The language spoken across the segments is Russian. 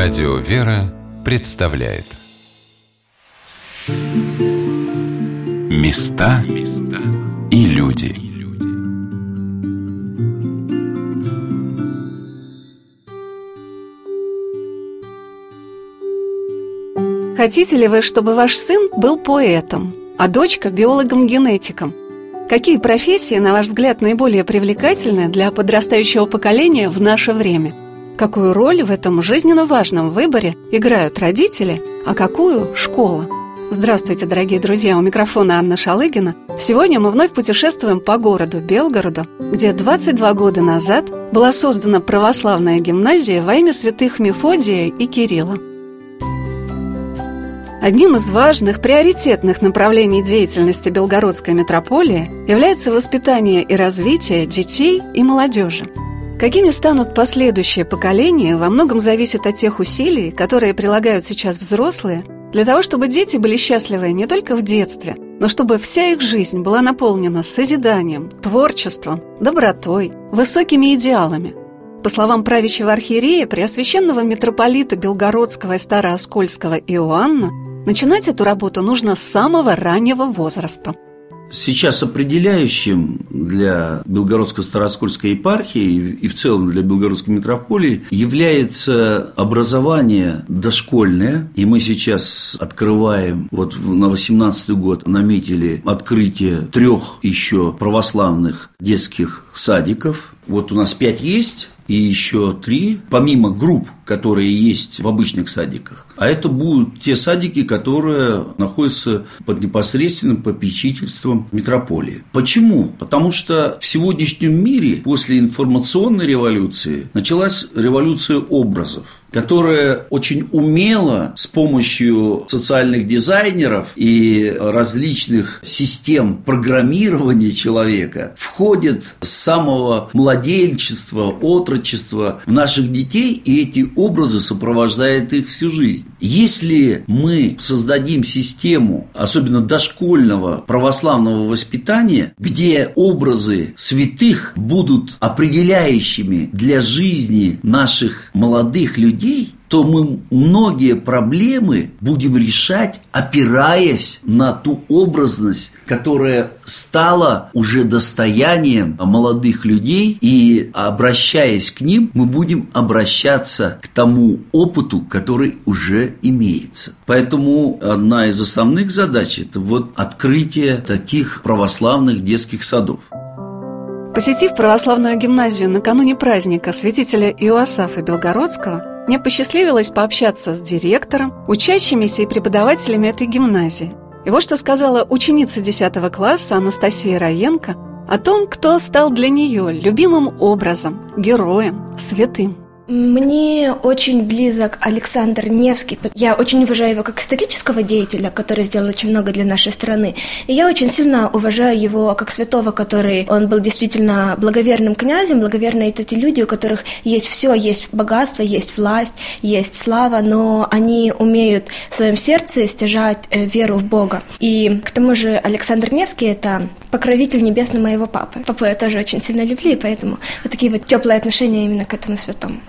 Радио «Вера» представляет. Места и люди. Хотите ли вы, чтобы ваш сын был поэтом, а дочка – биологом-генетиком? Какие профессии, на ваш взгляд, наиболее привлекательны для подрастающего поколения в наше время – Какую роль в этом жизненно важном выборе играют родители, а какую – школа? Здравствуйте, дорогие друзья! У микрофона Анна Шалыгина. Сегодня мы вновь путешествуем по городу Белгороду, где 22 года назад была создана православная гимназия во имя святых Мефодия и Кирилла. Одним из важных, приоритетных направлений деятельности Белгородской метрополии является воспитание и развитие детей и молодежи – Какими станут последующие поколения, во многом зависит от тех усилий, которые прилагают сейчас взрослые, для того, чтобы дети были счастливы не только в детстве, но чтобы вся их жизнь была наполнена созиданием, творчеством, добротой, высокими идеалами. По словам правящего архиерея, преосвященного митрополита Белгородского и Старооскольского Иоанна, начинать эту работу нужно с самого раннего возраста – Сейчас определяющим для Белгородско-Староскольской епархии и в целом для Белгородской метрополии является образование дошкольное. И мы сейчас открываем, вот на 18 год наметили открытие трех еще православных детских садиков. Вот у нас пять есть, и еще три, помимо групп, которые есть в обычных садиках. А это будут те садики, которые находятся под непосредственным попечительством метрополии. Почему? Потому что в сегодняшнем мире после информационной революции началась революция образов которая очень умело с помощью социальных дизайнеров и различных систем программирования человека входит с самого младенчества, отрочества в наших детей, и эти образы сопровождают их всю жизнь. Если мы создадим систему, особенно дошкольного православного воспитания, где образы святых будут определяющими для жизни наших молодых людей, то мы многие проблемы будем решать, опираясь на ту образность, которая стала уже достоянием молодых людей, и обращаясь к ним, мы будем обращаться к тому опыту, который уже имеется. Поэтому одна из основных задач – это вот открытие таких православных детских садов. Посетив православную гимназию накануне праздника святителя Иоасафа Белгородского, мне посчастливилось пообщаться с директором, учащимися и преподавателями этой гимназии. И вот что сказала ученица 10 класса Анастасия Раенко о том, кто стал для нее любимым образом, героем, святым. Мне очень близок Александр Невский. Я очень уважаю его как исторического деятеля, который сделал очень много для нашей страны. И я очень сильно уважаю его как святого, который он был действительно благоверным князем. Благоверные это те люди, у которых есть все, есть богатство, есть власть, есть слава, но они умеют в своем сердце стяжать э, веру в Бога. И к тому же Александр Невский это покровитель небесный моего папы. Папу я тоже очень сильно люблю, и поэтому вот такие вот теплые отношения именно к этому святому.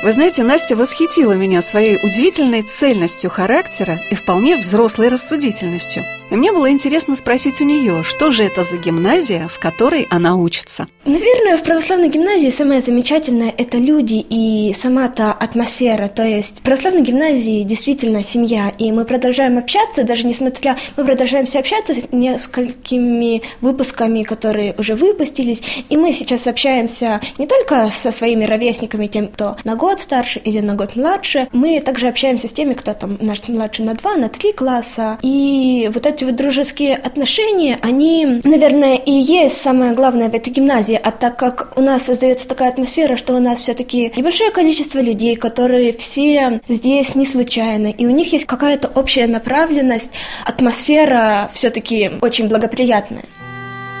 Вы знаете, Настя восхитила меня своей удивительной цельностью характера и вполне взрослой рассудительностью – и мне было интересно спросить у нее, что же это за гимназия, в которой она учится. Наверное, в православной гимназии самое замечательное – это люди и сама та атмосфера. То есть в православной гимназии действительно семья, и мы продолжаем общаться, даже несмотря… Мы продолжаемся общаться с несколькими выпусками, которые уже выпустились, и мы сейчас общаемся не только со своими ровесниками, тем, кто на год старше или на год младше, мы также общаемся с теми, кто там младше на два, на три класса, и вот эти вот дружеские отношения, они, наверное, и есть самое главное в этой гимназии, а так как у нас создается такая атмосфера, что у нас все-таки небольшое количество людей, которые все здесь не случайно, и у них есть какая-то общая направленность, атмосфера все-таки очень благоприятная.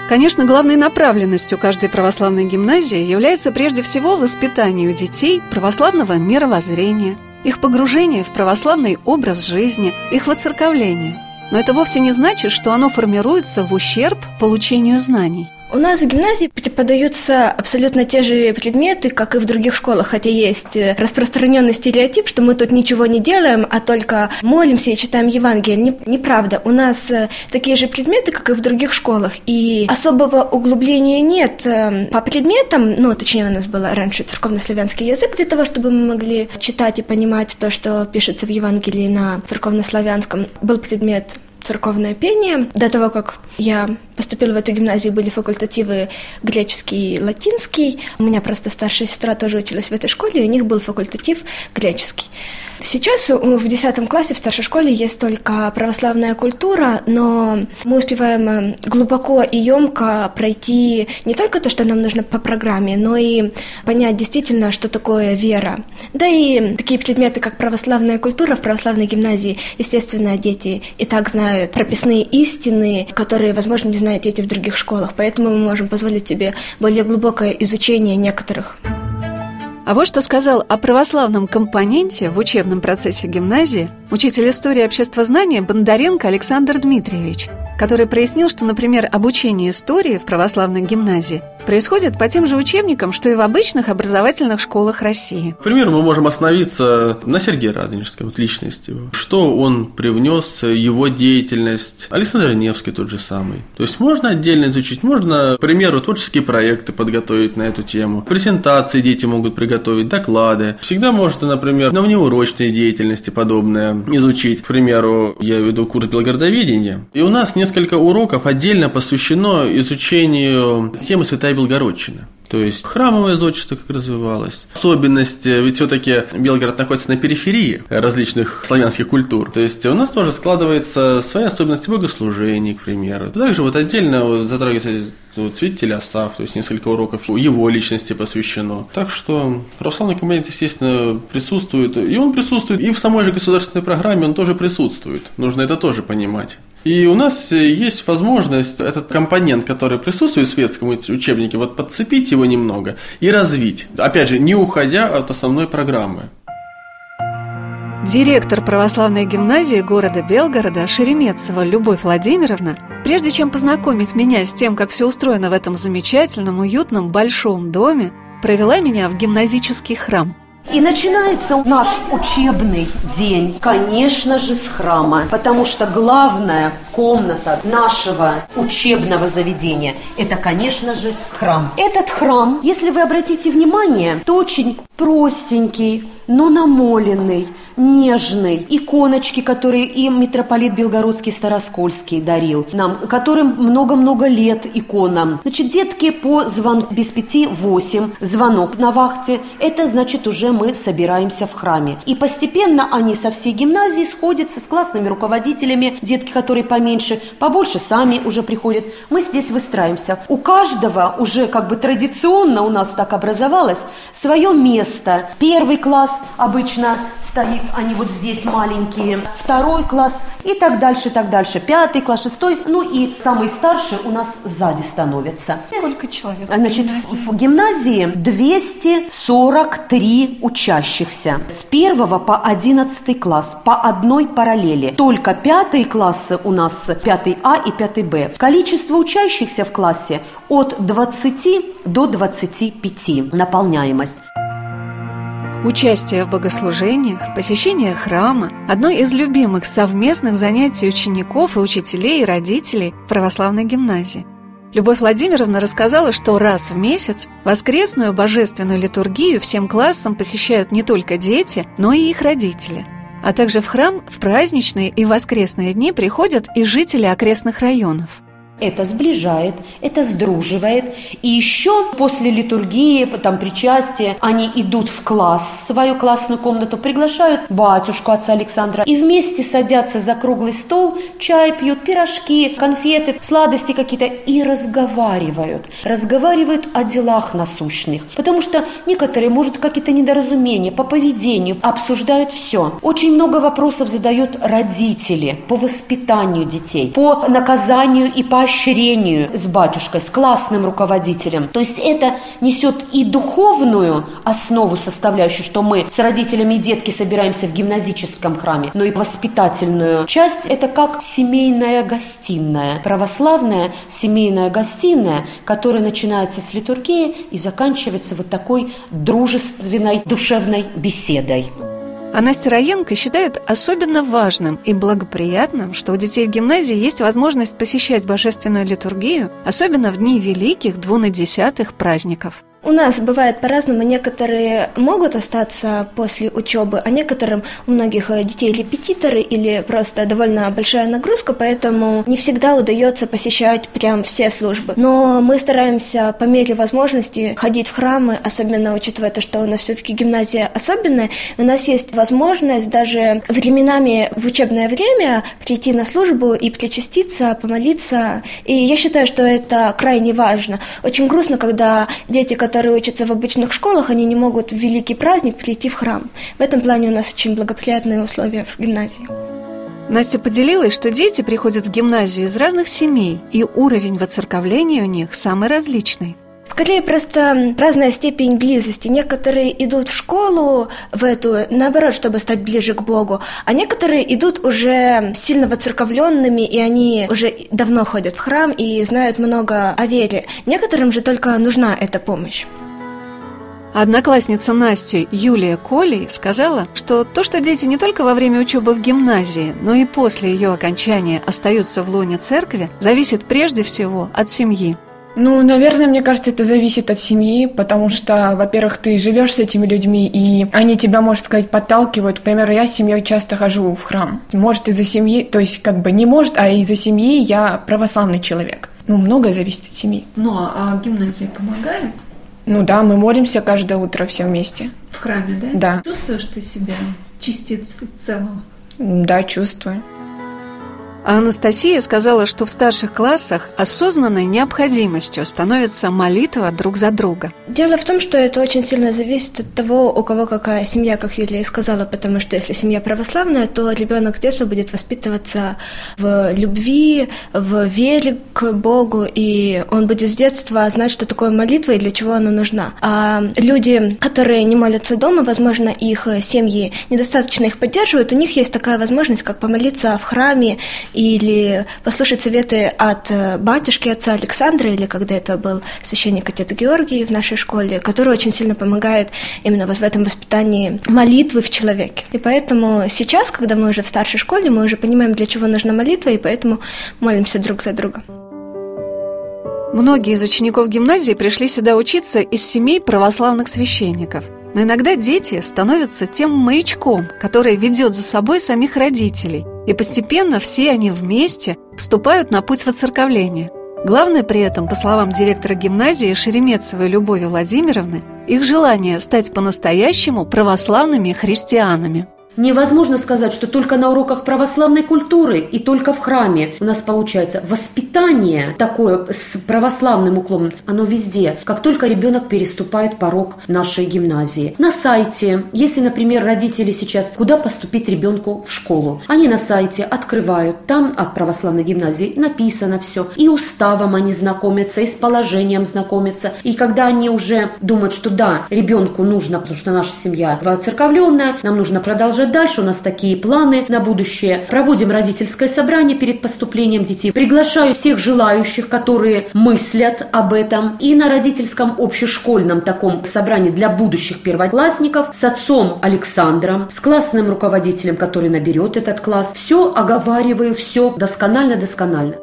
Конечно, главной направленностью каждой православной гимназии является прежде всего воспитание у детей православного мировоззрения, их погружение в православный образ жизни, их воцерковление – но это вовсе не значит, что оно формируется в ущерб получению знаний. У нас в гимназии преподаются абсолютно те же предметы, как и в других школах, хотя есть э, распространенный стереотип, что мы тут ничего не делаем, а только молимся и читаем Евангелие. Неправда. У нас э, такие же предметы, как и в других школах, и особого углубления нет эм, по предметам, ну, точнее, у нас было раньше церковнославянский язык для того, чтобы мы могли читать и понимать то, что пишется в Евангелии на церковнославянском. Был предмет церковное пение. До того, как я поступила в эту гимназию, были факультативы греческий и латинский. У меня просто старшая сестра тоже училась в этой школе, и у них был факультатив греческий. Сейчас в 10 классе в старшей школе есть только православная культура, но мы успеваем э, глубоко и емко пройти не только то, что нам нужно по программе, но и понять действительно, что такое вера. Да и такие предметы, как православная культура в православной гимназии, естественно, дети и так знают прописные истины, которые, возможно, не знают дети в других школах, поэтому мы можем позволить себе более глубокое изучение некоторых. А вот что сказал о православном компоненте в учебном процессе гимназии учитель истории обществознания Бондаренко Александр Дмитриевич, который прояснил, что, например, обучение истории в православной гимназии происходит по тем же учебникам, что и в обычных образовательных школах России. К примеру, мы можем остановиться на Сергее Радонежском, вот личности. Что он привнес, его деятельность. Александр Невский тот же самый. То есть можно отдельно изучить, можно, к примеру, творческие проекты подготовить на эту тему, презентации дети могут приготовить, доклады. Всегда можно, например, на внеурочной деятельности подобное изучить. К примеру, я веду курс белгородоведения, и у нас несколько уроков отдельно посвящено изучению темы Святая Белгородчина. То есть храмовое зодчество как развивалось. Особенность, ведь все-таки Белгород находится на периферии различных славянских культур. То есть у нас тоже складывается свои особенности богослужений, к примеру. Также вот отдельно затрагивается вот, святитель Асав, то есть несколько уроков его личности посвящено. Так что православный компонент, естественно, присутствует. И он присутствует и в самой же государственной программе, он тоже присутствует. Нужно это тоже понимать. И у нас есть возможность этот компонент, который присутствует в светском учебнике, вот подцепить его немного и развить. Опять же, не уходя от основной программы. Директор православной гимназии города Белгорода Шереметцева Любовь Владимировна, прежде чем познакомить меня с тем, как все устроено в этом замечательном, уютном, большом доме, провела меня в гимназический храм – и начинается наш учебный день, конечно же, с храма, потому что главная комната нашего учебного заведения – это, конечно же, храм. Этот храм, если вы обратите внимание, то очень простенький, но намоленный, нежный, иконочки, которые им митрополит Белгородский Староскольский дарил нам, которым много-много лет иконам. Значит, детки по звонку без пяти восемь, звонок на вахте, это значит уже мы собираемся в храме. И постепенно они со всей гимназии сходятся с классными руководителями, детки, которые поменьше, побольше сами уже приходят. Мы здесь выстраиваемся. У каждого уже как бы традиционно у нас так образовалось свое место. Первый класс обычно стоит они вот здесь маленькие, второй класс и так дальше, так дальше, пятый класс, шестой, ну и самый старший у нас сзади становится. Сколько человек? Значит, в гимназии, в, в гимназии 243 учащихся с первого по одиннадцатый класс по одной параллели. Только пятые классы у нас пятый А и пятый Б. Количество учащихся в классе от 20 до 25 наполняемость. Участие в богослужениях, посещение храма – одно из любимых совместных занятий учеников и учителей и родителей православной гимназии. Любовь Владимировна рассказала, что раз в месяц воскресную божественную литургию всем классам посещают не только дети, но и их родители. А также в храм в праздничные и воскресные дни приходят и жители окрестных районов – это сближает, это сдруживает. И еще после литургии, там причастия, они идут в класс, в свою классную комнату, приглашают батюшку отца Александра и вместе садятся за круглый стол, чай пьют, пирожки, конфеты, сладости какие-то и разговаривают. Разговаривают о делах насущных. Потому что некоторые, может, какие-то недоразумения по поведению, обсуждают все. Очень много вопросов задают родители по воспитанию детей, по наказанию и по поощрению с батюшкой, с классным руководителем. То есть это несет и духовную основу составляющую, что мы с родителями и детки собираемся в гимназическом храме, но и воспитательную часть – это как семейная гостиная, православная семейная гостиная, которая начинается с литургии и заканчивается вот такой дружественной, душевной беседой. А Настя Раенко считает особенно важным и благоприятным, что у детей в гимназии есть возможность посещать божественную литургию, особенно в дни великих двунадесятых праздников. У нас бывает по-разному. Некоторые могут остаться после учебы, а некоторым у многих э, детей репетиторы или просто довольно большая нагрузка, поэтому не всегда удается посещать прям все службы. Но мы стараемся по мере возможности ходить в храмы, особенно учитывая то, что у нас все-таки гимназия особенная. У нас есть возможность даже временами в учебное время прийти на службу и причаститься, помолиться. И я считаю, что это крайне важно. Очень грустно, когда дети, которые которые учатся в обычных школах, они не могут в великий праздник прийти в храм. В этом плане у нас очень благоприятные условия в гимназии. Настя поделилась, что дети приходят в гимназию из разных семей, и уровень воцерковления у них самый различный. Скорее просто разная степень близости. Некоторые идут в школу в эту, наоборот, чтобы стать ближе к Богу, а некоторые идут уже сильно воцерковленными, и они уже давно ходят в храм и знают много о вере. Некоторым же только нужна эта помощь. Одноклассница Насти Юлия Колей сказала, что то, что дети не только во время учебы в гимназии, но и после ее окончания остаются в лоне церкви, зависит прежде всего от семьи. Ну, наверное, мне кажется, это зависит от семьи, потому что, во-первых, ты живешь с этими людьми, и они тебя, можно сказать, подталкивают. К примеру, я с семьей часто хожу в храм. Может, из-за семьи, то есть как бы не может, а из-за семьи я православный человек. Ну, многое зависит от семьи. Ну, а гимназия помогает? Ну да, мы молимся каждое утро все вместе. В храме, да? Да. Чувствуешь ты себя частицей целого? Да, чувствую. А Анастасия сказала, что в старших классах осознанной необходимостью становится молитва друг за друга. Дело в том, что это очень сильно зависит от того, у кого какая семья, как Юлия сказала, потому что если семья православная, то ребенок с детства будет воспитываться в любви, в вере к Богу, и он будет с детства знать, что такое молитва и для чего она нужна. А люди, которые не молятся дома, возможно, их семьи недостаточно их поддерживают, у них есть такая возможность, как помолиться в храме или послушать советы от э, батюшки, отца Александра, или когда это был священник отец Георгий в нашей школе, который очень сильно помогает именно вот в этом воспитании молитвы в человеке. И поэтому сейчас, когда мы уже в старшей школе, мы уже понимаем, для чего нужна молитва, и поэтому молимся друг за друга. Многие из учеников гимназии пришли сюда учиться из семей православных священников. Но иногда дети становятся тем маячком, который ведет за собой самих родителей – и постепенно все они вместе вступают на путь воцерковления. Главное при этом, по словам директора гимназии Шереметцевой Любови Владимировны, их желание стать по-настоящему православными христианами. Невозможно сказать, что только на уроках православной культуры и только в храме у нас получается воспитание такое с православным уклоном, оно везде. Как только ребенок переступает порог нашей гимназии. На сайте, если, например, родители сейчас, куда поступить ребенку в школу, они на сайте открывают, там от православной гимназии написано все. И уставом они знакомятся, и с положением знакомятся. И когда они уже думают, что да, ребенку нужно, потому что наша семья воцерковленная, нам нужно продолжать дальше у нас такие планы на будущее. Проводим родительское собрание перед поступлением детей. Приглашаю всех желающих, которые мыслят об этом. И на родительском общешкольном таком собрании для будущих первоклассников с отцом Александром, с классным руководителем, который наберет этот класс. Все оговариваю, все досконально-досконально.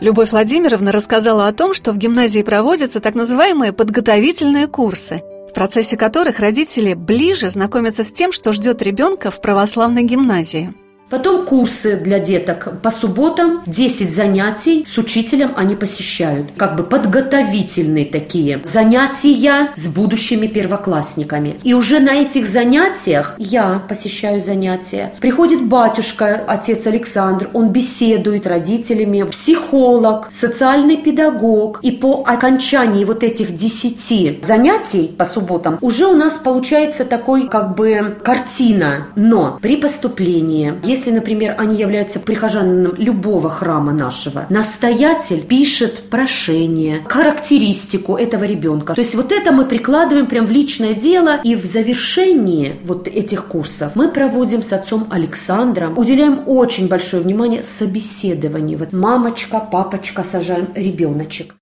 Любовь Владимировна рассказала о том, что в гимназии проводятся так называемые подготовительные курсы – процессе которых родители ближе знакомятся с тем, что ждет ребенка в православной гимназии. Потом курсы для деток по субботам, 10 занятий с учителем они посещают. Как бы подготовительные такие занятия с будущими первоклассниками. И уже на этих занятиях я посещаю занятия. Приходит батюшка, отец Александр, он беседует родителями, психолог, социальный педагог. И по окончании вот этих 10 занятий по субботам уже у нас получается такой как бы картина. Но при поступлении, Если, например, они являются прихожанином любого храма нашего, настоятель пишет прошение, характеристику этого ребенка. То есть вот это мы прикладываем прям в личное дело, и в завершении вот этих курсов мы проводим с отцом Александром, уделяем очень большое внимание собеседованию. Вот мамочка, папочка, сажаем ребеночек.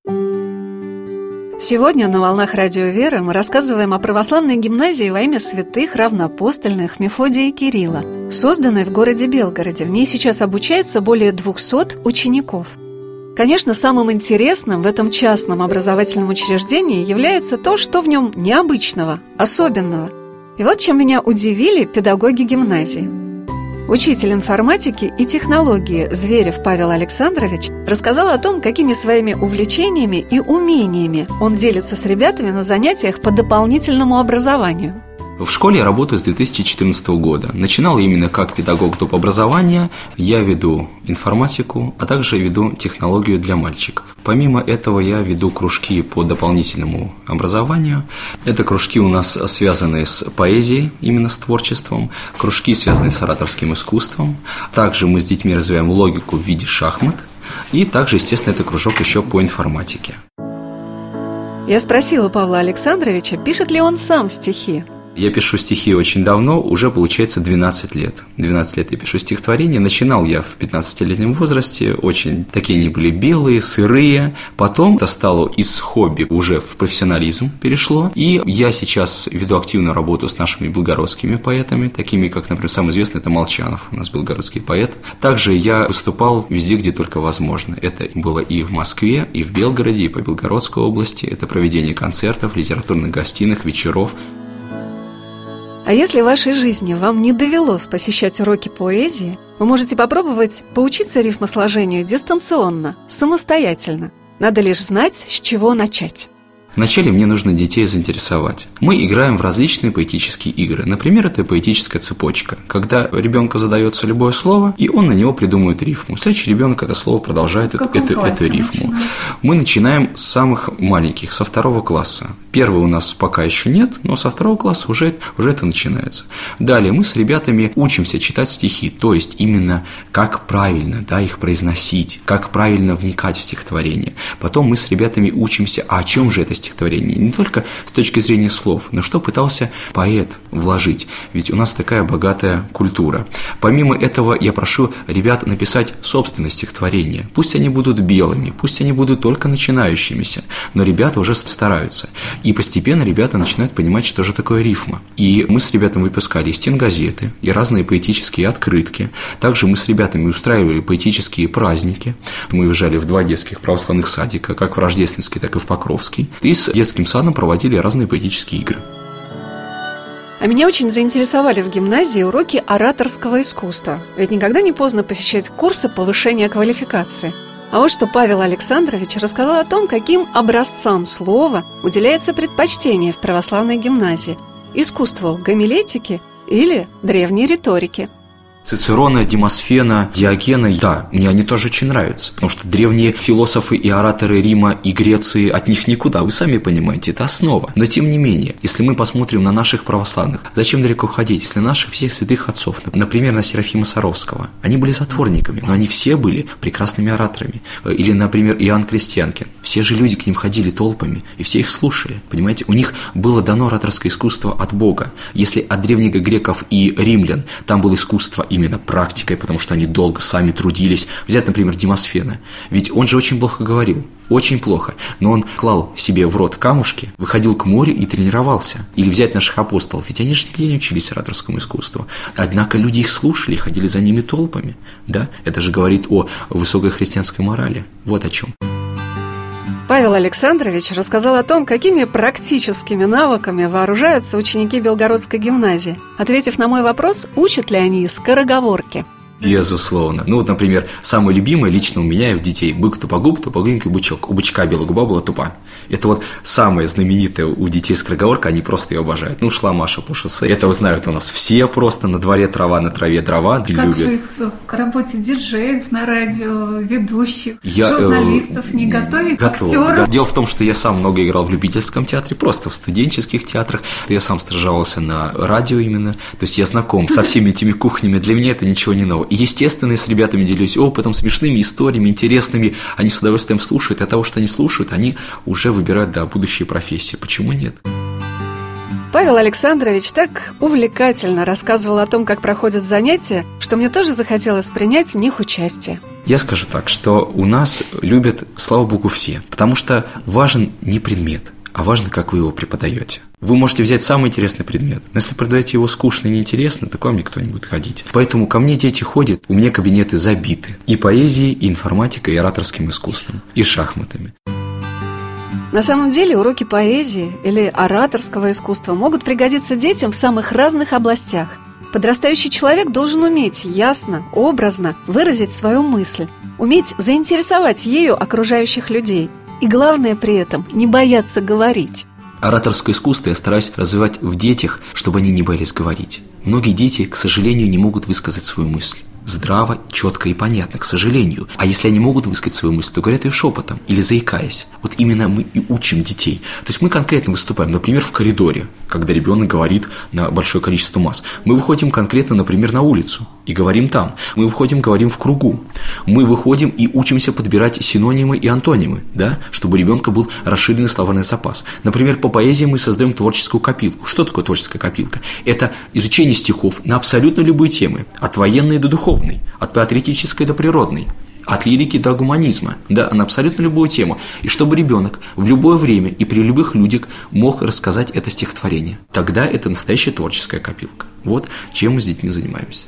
Сегодня на «Волнах Радио Веры» мы рассказываем о православной гимназии во имя святых равноапостольных Мефодия и Кирилла, созданной в городе Белгороде. В ней сейчас обучается более 200 учеников. Конечно, самым интересным в этом частном образовательном учреждении является то, что в нем необычного, особенного. И вот чем меня удивили педагоги гимназии – Учитель информатики и технологии Зверев Павел Александрович рассказал о том, какими своими увлечениями и умениями он делится с ребятами на занятиях по дополнительному образованию – в школе я работаю с 2014 года. Начинал именно как педагог доп. образования. Я веду информатику, а также веду технологию для мальчиков. Помимо этого я веду кружки по дополнительному образованию. Это кружки у нас связаны с поэзией, именно с творчеством, кружки связаны с ораторским искусством. Также мы с детьми развиваем логику в виде шахмат. И также, естественно, это кружок еще по информатике. Я спросила Павла Александровича, пишет ли он сам стихи. Я пишу стихи очень давно, уже получается 12 лет. 12 лет я пишу стихотворения. Начинал я в 15-летнем возрасте, очень такие они были белые, сырые. Потом это стало из хобби уже в профессионализм перешло. И я сейчас веду активную работу с нашими белгородскими поэтами, такими как, например, самый известный это Молчанов, у нас белгородский поэт. Также я выступал везде, где только возможно. Это было и в Москве, и в Белгороде, и по Белгородской области. Это проведение концертов, литературных гостиных, вечеров. А если в вашей жизни вам не довелось посещать уроки поэзии, вы можете попробовать поучиться рифмосложению дистанционно, самостоятельно. Надо лишь знать, с чего начать. Вначале мне нужно детей заинтересовать. Мы играем в различные поэтические игры. Например, это поэтическая цепочка, когда ребенку задается любое слово, и он на него придумывает рифму. Следующий ребенок это слово продолжает эту, эту, эту рифму. Начинаем? Мы начинаем с самых маленьких, со второго класса. Первый у нас пока еще нет, но со второго класса уже, уже это начинается. Далее мы с ребятами учимся читать стихи, то есть именно как правильно да, их произносить, как правильно вникать в стихотворение. Потом мы с ребятами учимся, а о чем же это стихотворение, не только с точки зрения слов, но что пытался поэт вложить, ведь у нас такая богатая культура. Помимо этого, я прошу ребят написать собственное стихотворение. Пусть они будут белыми, пусть они будут только начинающимися, но ребята уже стараются. И постепенно ребята начинают понимать, что же такое рифма. И мы с ребятами выпускали и стенгазеты, и разные поэтические открытки. Также мы с ребятами устраивали поэтические праздники. Мы уезжали в два детских православных садика, как в Рождественский, так и в Покровский. И с детским садом проводили разные поэтические игры. А меня очень заинтересовали в гимназии уроки ораторского искусства. Ведь никогда не поздно посещать курсы повышения квалификации. А вот что Павел Александрович рассказал о том, каким образцам слова уделяется предпочтение в православной гимназии – искусству гомилетики или древней риторики – Цицерона, Демосфена, Диогена, да, мне они тоже очень нравятся, потому что древние философы и ораторы Рима и Греции, от них никуда, вы сами понимаете, это основа. Но тем не менее, если мы посмотрим на наших православных, зачем далеко ходить, если наших всех святых отцов, например, на Серафима Саровского, они были затворниками, но они все были прекрасными ораторами. Или, например, Иоанн Крестьянкин. Все же люди к ним ходили толпами, и все их слушали. Понимаете, у них было дано ораторское искусство от Бога. Если от древних греков и римлян там было искусство именно практикой, потому что они долго сами трудились. Взять, например, Демосфена. Ведь он же очень плохо говорил. Очень плохо. Но он клал себе в рот камушки, выходил к морю и тренировался. Или взять наших апостолов. Ведь они же нигде не учились ораторскому искусству. Однако люди их слушали, ходили за ними толпами. Да? Это же говорит о высокой христианской морали. Вот о чем. Павел Александрович рассказал о том, какими практическими навыками вооружаются ученики Белгородской гимназии. Ответив на мой вопрос, учат ли они скороговорки – Безусловно. Ну вот, например, самое любимое лично у меня и у детей – бык тупогуб, тупогубенький бычок. У бычка белая губа была тупа. Это вот самое знаменитое у детей скороговорка, они просто ее обожают. Ну, шла Маша по шоссе. Это знают у нас все просто. На дворе трава, на траве дрова. Как любят. вы их к работе диджеев на радио, ведущих, Я, э, журналистов не готовите, Готов. актеров? Дело в том, что я сам много играл в любительском театре, просто в студенческих театрах. Я сам стажировался на радио именно. То есть я знаком со всеми этими кухнями. Для меня это ничего не нового. Естественно, с ребятами делюсь опытом, смешными историями, интересными. Они с удовольствием слушают. И от того, что они слушают, они уже выбирают, да, будущие профессии. Почему нет? Павел Александрович так увлекательно рассказывал о том, как проходят занятия, что мне тоже захотелось принять в них участие. Я скажу так, что у нас любят, слава богу, все, потому что важен не предмет, а важно, как вы его преподаете. Вы можете взять самый интересный предмет, но если преподаете его скучно и неинтересно, то к вам никто не будет ходить. Поэтому ко мне дети ходят, у меня кабинеты забиты и поэзией, и информатикой, и ораторским искусством, и шахматами. На самом деле уроки поэзии или ораторского искусства могут пригодиться детям в самых разных областях. Подрастающий человек должен уметь ясно, образно выразить свою мысль, уметь заинтересовать ею окружающих людей. И главное при этом – не бояться говорить. Ораторское искусство я стараюсь развивать в детях, чтобы они не боялись говорить. Многие дети, к сожалению, не могут высказать свою мысль. Здраво, четко и понятно, к сожалению. А если они могут высказать свою мысль, то говорят ее шепотом или заикаясь. Вот именно мы и учим детей. То есть мы конкретно выступаем, например, в коридоре, когда ребенок говорит на большое количество масс. Мы выходим конкретно, например, на улицу и говорим там. Мы выходим, говорим в кругу. Мы выходим и учимся подбирать синонимы и антонимы, да, чтобы у ребенка был расширенный словарный запас. Например, по поэзии мы создаем творческую копилку. Что такое творческая копилка? Это изучение стихов на абсолютно любые темы, от военной до духовной от патриотической до природной, от лирики до гуманизма, да, на абсолютно любую тему, и чтобы ребенок в любое время и при любых людях мог рассказать это стихотворение. Тогда это настоящая творческая копилка. Вот чем мы с детьми занимаемся.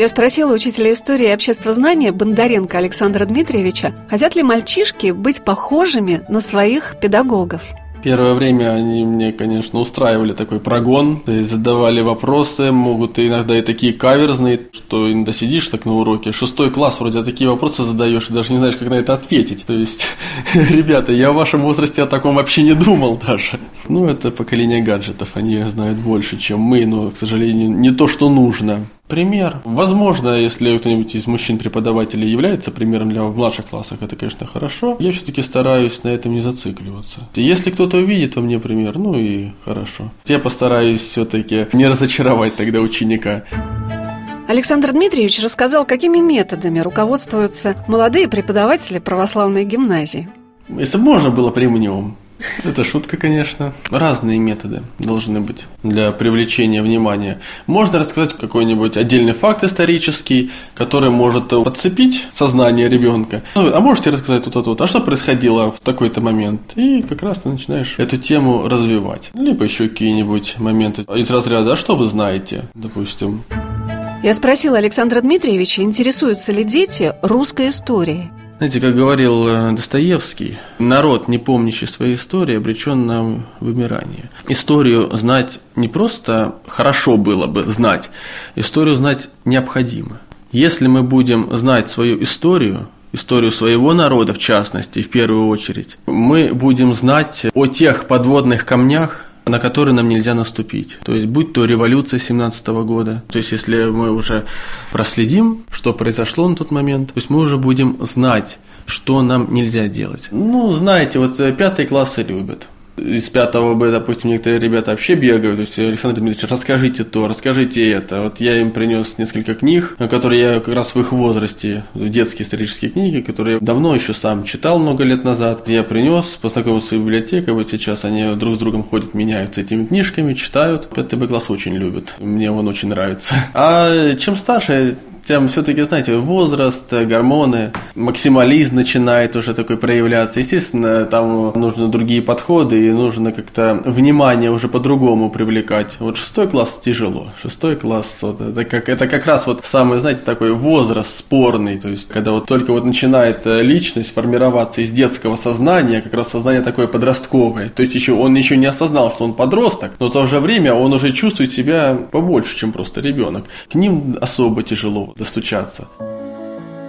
Я спросила учителя истории и обществознания Бондаренко Александра Дмитриевича, хотят ли мальчишки быть похожими на своих педагогов. Первое время они мне, конечно, устраивали такой прогон, то есть задавали вопросы, могут иногда и такие каверзные, что иногда сидишь так на уроке, шестой класс, вроде а такие вопросы задаешь и даже не знаешь, как на это ответить. То есть, ребята, я в вашем возрасте о таком вообще не думал даже. Ну, это поколение гаджетов, они знают больше, чем мы, но, к сожалению, не то, что нужно. Пример. Возможно, если кто-нибудь из мужчин-преподавателей является примером для в младших классах, это, конечно, хорошо. Я все-таки стараюсь на этом не зацикливаться. Если кто-то увидит во мне пример, ну и хорошо. Я постараюсь все-таки не разочаровать тогда ученика. Александр Дмитриевич рассказал, какими методами руководствуются молодые преподаватели православной гимназии. Если бы можно было премниум, это шутка, конечно. Разные методы должны быть для привлечения внимания. Можно рассказать какой-нибудь отдельный факт исторический, который может подцепить сознание ребенка. Ну, а можете рассказать тут вот, а что происходило в такой-то момент? И как раз ты начинаешь эту тему развивать. Либо еще какие-нибудь моменты из разряда, а что вы знаете, допустим. Я спросила Александра Дмитриевича, интересуются ли дети русской историей. Знаете, как говорил э, Достоевский, народ, не помнящий своей истории, обречен на вымирание. Историю знать не просто хорошо было бы знать, историю знать необходимо. Если мы будем знать свою историю, историю своего народа в частности, в первую очередь, мы будем знать о тех подводных камнях, на который нам нельзя наступить. То есть, будь то революция 17 года, то есть, если мы уже проследим, что произошло на тот момент, то есть, мы уже будем знать, что нам нельзя делать. Ну, знаете, вот э, пятые классы любят из пятого Б, допустим, некоторые ребята вообще бегают. То есть, Александр Дмитриевич, расскажите то, расскажите это. Вот я им принес несколько книг, которые я как раз в их возрасте, детские исторические книги, которые я давно еще сам читал много лет назад. Я принес, познакомился с библиотекой, вот сейчас они друг с другом ходят, меняются этими книжками, читают. Пятый Б класс очень любят. Мне он очень нравится. А чем старше, тем все-таки, знаете, возраст, гормоны, максимализм начинает уже такой проявляться. Естественно, там нужны другие подходы и нужно как-то внимание уже по-другому привлекать. Вот шестой класс тяжело. Шестой класс, вот, это, как, это как раз вот самый, знаете, такой возраст спорный. То есть, когда вот только вот начинает э, личность формироваться из детского сознания, как раз сознание такое подростковое. То есть, еще он еще не осознал, что он подросток, но в то же время он уже чувствует себя побольше, чем просто ребенок. К ним особо тяжело достучаться.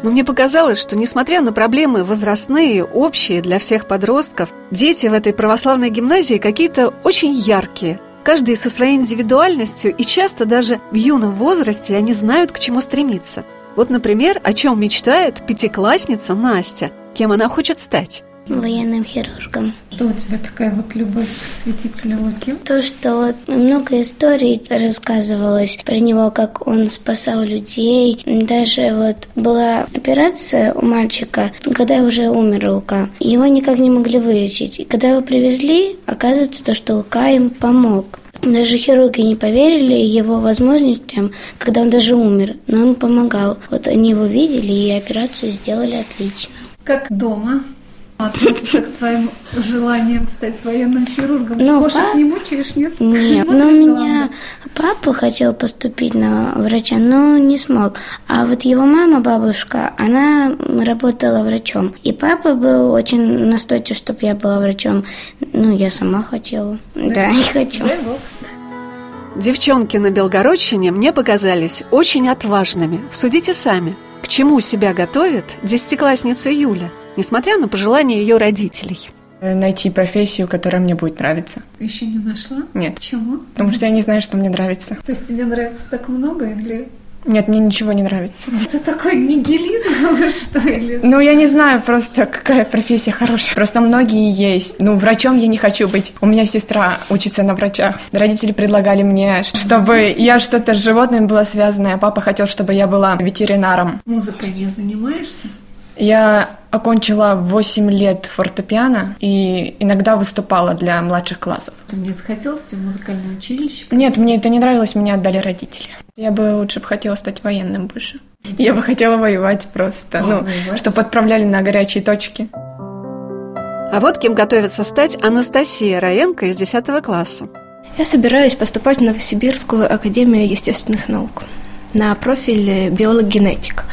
Но мне показалось, что несмотря на проблемы возрастные, общие для всех подростков, дети в этой православной гимназии какие-то очень яркие. Каждый со своей индивидуальностью, и часто даже в юном возрасте они знают, к чему стремиться. Вот, например, о чем мечтает пятиклассница Настя, кем она хочет стать военным хирургом. Что у тебя такая вот любовь к святителю Луке? То, что вот много историй рассказывалось про него, как он спасал людей. Даже вот была операция у мальчика, когда уже умер Лука. Его никак не могли вылечить. И когда его привезли, оказывается, то, что Лука им помог. Даже хирурги не поверили его возможностям, когда он даже умер, но он помогал. Вот они его видели и операцию сделали отлично. Как дома? Относится к твоим желаниям стать военным хирургом? Ну, Кошек пап... не мучаешь, нет? Нет, но у меня папа хотел поступить на врача, но не смог. А вот его мама, бабушка, она работала врачом. И папа был очень настойчив, чтобы я была врачом. Ну, я сама хотела. Да, да не хочу. Девчонки на Белгородчине мне показались очень отважными. Судите сами. К чему себя готовит десятиклассница Юля – несмотря на пожелания ее родителей. Найти профессию, которая мне будет нравиться. Еще не нашла? Нет. Почему? Потому что я не знаю, что мне нравится. То есть тебе нравится так много или нет, мне ничего не нравится. Это такой нигилизм, что ли? Ну, я не знаю просто, какая профессия хорошая. Просто многие есть. Ну, врачом я не хочу быть. У меня сестра учится на врача. Родители предлагали мне, чтобы я что-то с животным была связана, а папа хотел, чтобы я была ветеринаром. Музыкой не занимаешься? Я окончила 8 лет фортепиано и иногда выступала для младших классов. Ты мне захотелось в музыкальное училище? Нет, мне это не нравилось, меня отдали родители. Я бы лучше бы хотела стать военным больше. Я бы хотела воевать просто, а, ну, воевать? чтобы отправляли на горячие точки. А вот кем готовится стать Анастасия Раенко из 10 класса. Я собираюсь поступать в Новосибирскую академию естественных наук на профиль биолог-генетик.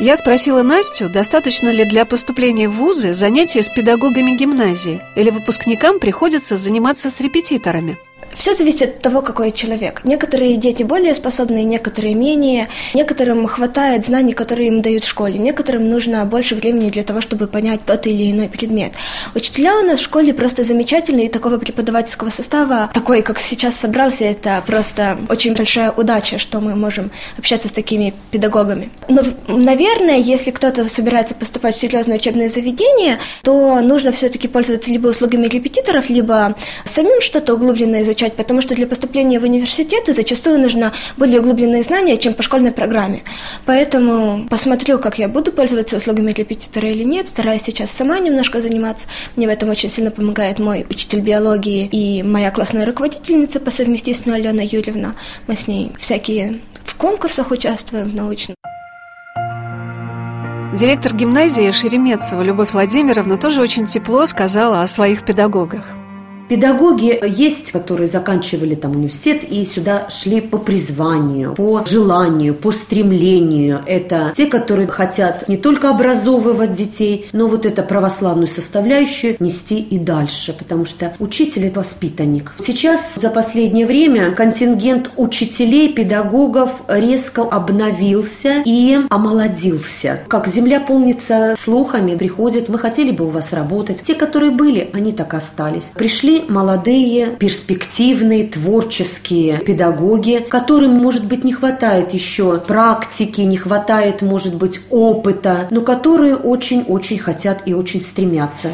Я спросила Настю, достаточно ли для поступления в вузы занятия с педагогами гимназии, или выпускникам приходится заниматься с репетиторами. Все зависит от того, какой человек. Некоторые дети более способные, некоторые менее. Некоторым хватает знаний, которые им дают в школе. Некоторым нужно больше времени для того, чтобы понять тот или иной предмет. Учителя у нас в школе просто замечательные, и такого преподавательского состава, такой, как сейчас собрался, это просто очень большая удача, что мы можем общаться с такими педагогами. Но, наверное, если кто-то собирается поступать в серьезное учебное заведение, то нужно все-таки пользоваться либо услугами репетиторов, либо самим что-то углубленно изучать, изучать, потому что для поступления в университеты зачастую нужно более углубленные знания, чем по школьной программе. Поэтому посмотрю, как я буду пользоваться услугами репетитора или нет. Стараюсь сейчас сама немножко заниматься. Мне в этом очень сильно помогает мой учитель биологии и моя классная руководительница по совместительству Алена Юрьевна. Мы с ней всякие в конкурсах участвуем в научных. Директор гимназии Шереметцева Любовь Владимировна тоже очень тепло сказала о своих педагогах. Педагоги есть, которые заканчивали там университет и сюда шли по призванию, по желанию, по стремлению. Это те, которые хотят не только образовывать детей, но вот эту православную составляющую нести и дальше, потому что учитель – это воспитанник. Сейчас за последнее время контингент учителей, педагогов резко обновился и омолодился. Как земля полнится слухами, приходят, мы хотели бы у вас работать. Те, которые были, они так остались. Пришли молодые, перспективные, творческие педагоги, которым, может быть, не хватает еще практики, не хватает, может быть, опыта, но которые очень-очень хотят и очень стремятся.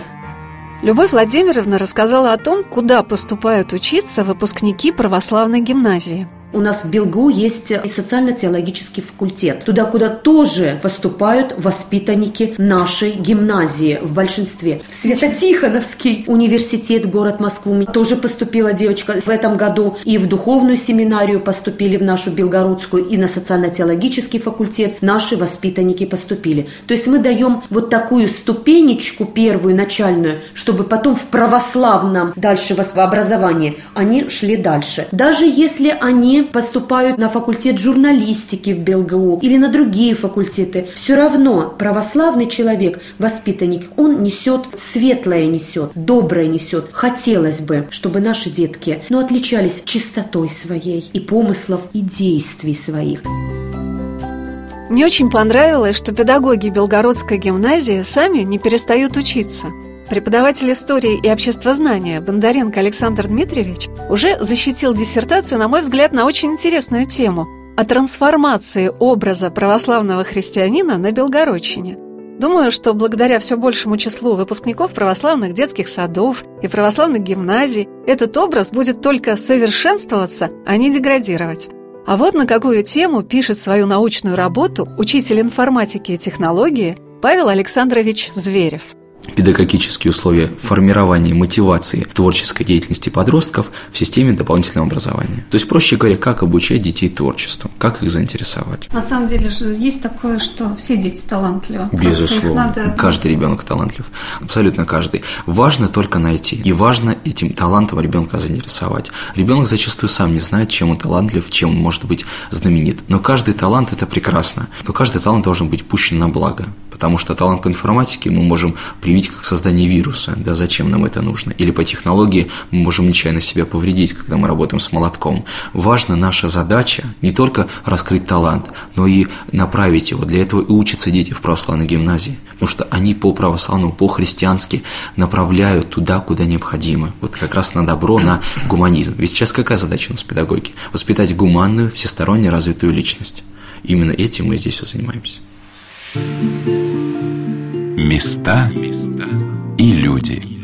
Любовь Владимировна рассказала о том, куда поступают учиться выпускники православной гимназии – у нас в Белгу есть социально-теологический факультет. Туда, куда тоже поступают воспитанники нашей гимназии в большинстве. Свято-Тихоновский университет, город Москву. Тоже поступила девочка в этом году. И в духовную семинарию поступили в нашу Белгородскую, и на социально-теологический факультет наши воспитанники поступили. То есть мы даем вот такую ступенечку первую, начальную, чтобы потом в православном дальше образовании они шли дальше. Даже если они поступают на факультет журналистики в БелГУ или на другие факультеты, все равно православный человек, воспитанник, он несет светлое несет, доброе несет. Хотелось бы, чтобы наши детки ну, отличались чистотой своей и помыслов, и действий своих. Мне очень понравилось, что педагоги Белгородской гимназии сами не перестают учиться. Преподаватель истории и обществознания Бондаренко Александр Дмитриевич уже защитил диссертацию, на мой взгляд, на очень интересную тему о трансформации образа православного христианина на Белгородчине. Думаю, что благодаря все большему числу выпускников православных детских садов и православных гимназий этот образ будет только совершенствоваться, а не деградировать. А вот на какую тему пишет свою научную работу учитель информатики и технологии Павел Александрович Зверев – педагогические условия формирования мотивации творческой деятельности подростков в системе дополнительного образования. То есть, проще говоря, как обучать детей творчеству, как их заинтересовать. На самом деле же есть такое, что все дети талантливы. Безусловно. Надо... Каждый ребенок талантлив. Абсолютно каждый. Важно только найти. И важно этим талантом ребенка заинтересовать. Ребенок зачастую сам не знает, чем он талантлив, чем он может быть знаменит. Но каждый талант – это прекрасно. Но каждый талант должен быть пущен на благо потому что талант по информатике мы можем привить как создание вируса, да, зачем нам это нужно, или по технологии мы можем нечаянно себя повредить, когда мы работаем с молотком. Важна наша задача не только раскрыть талант, но и направить его. Для этого и учатся дети в православной гимназии, потому что они по православному, по-христиански направляют туда, куда необходимо. Вот как раз на добро, на гуманизм. Ведь сейчас какая задача у нас педагоги? Воспитать гуманную, всесторонне развитую личность. Именно этим мы здесь и занимаемся. Места и люди.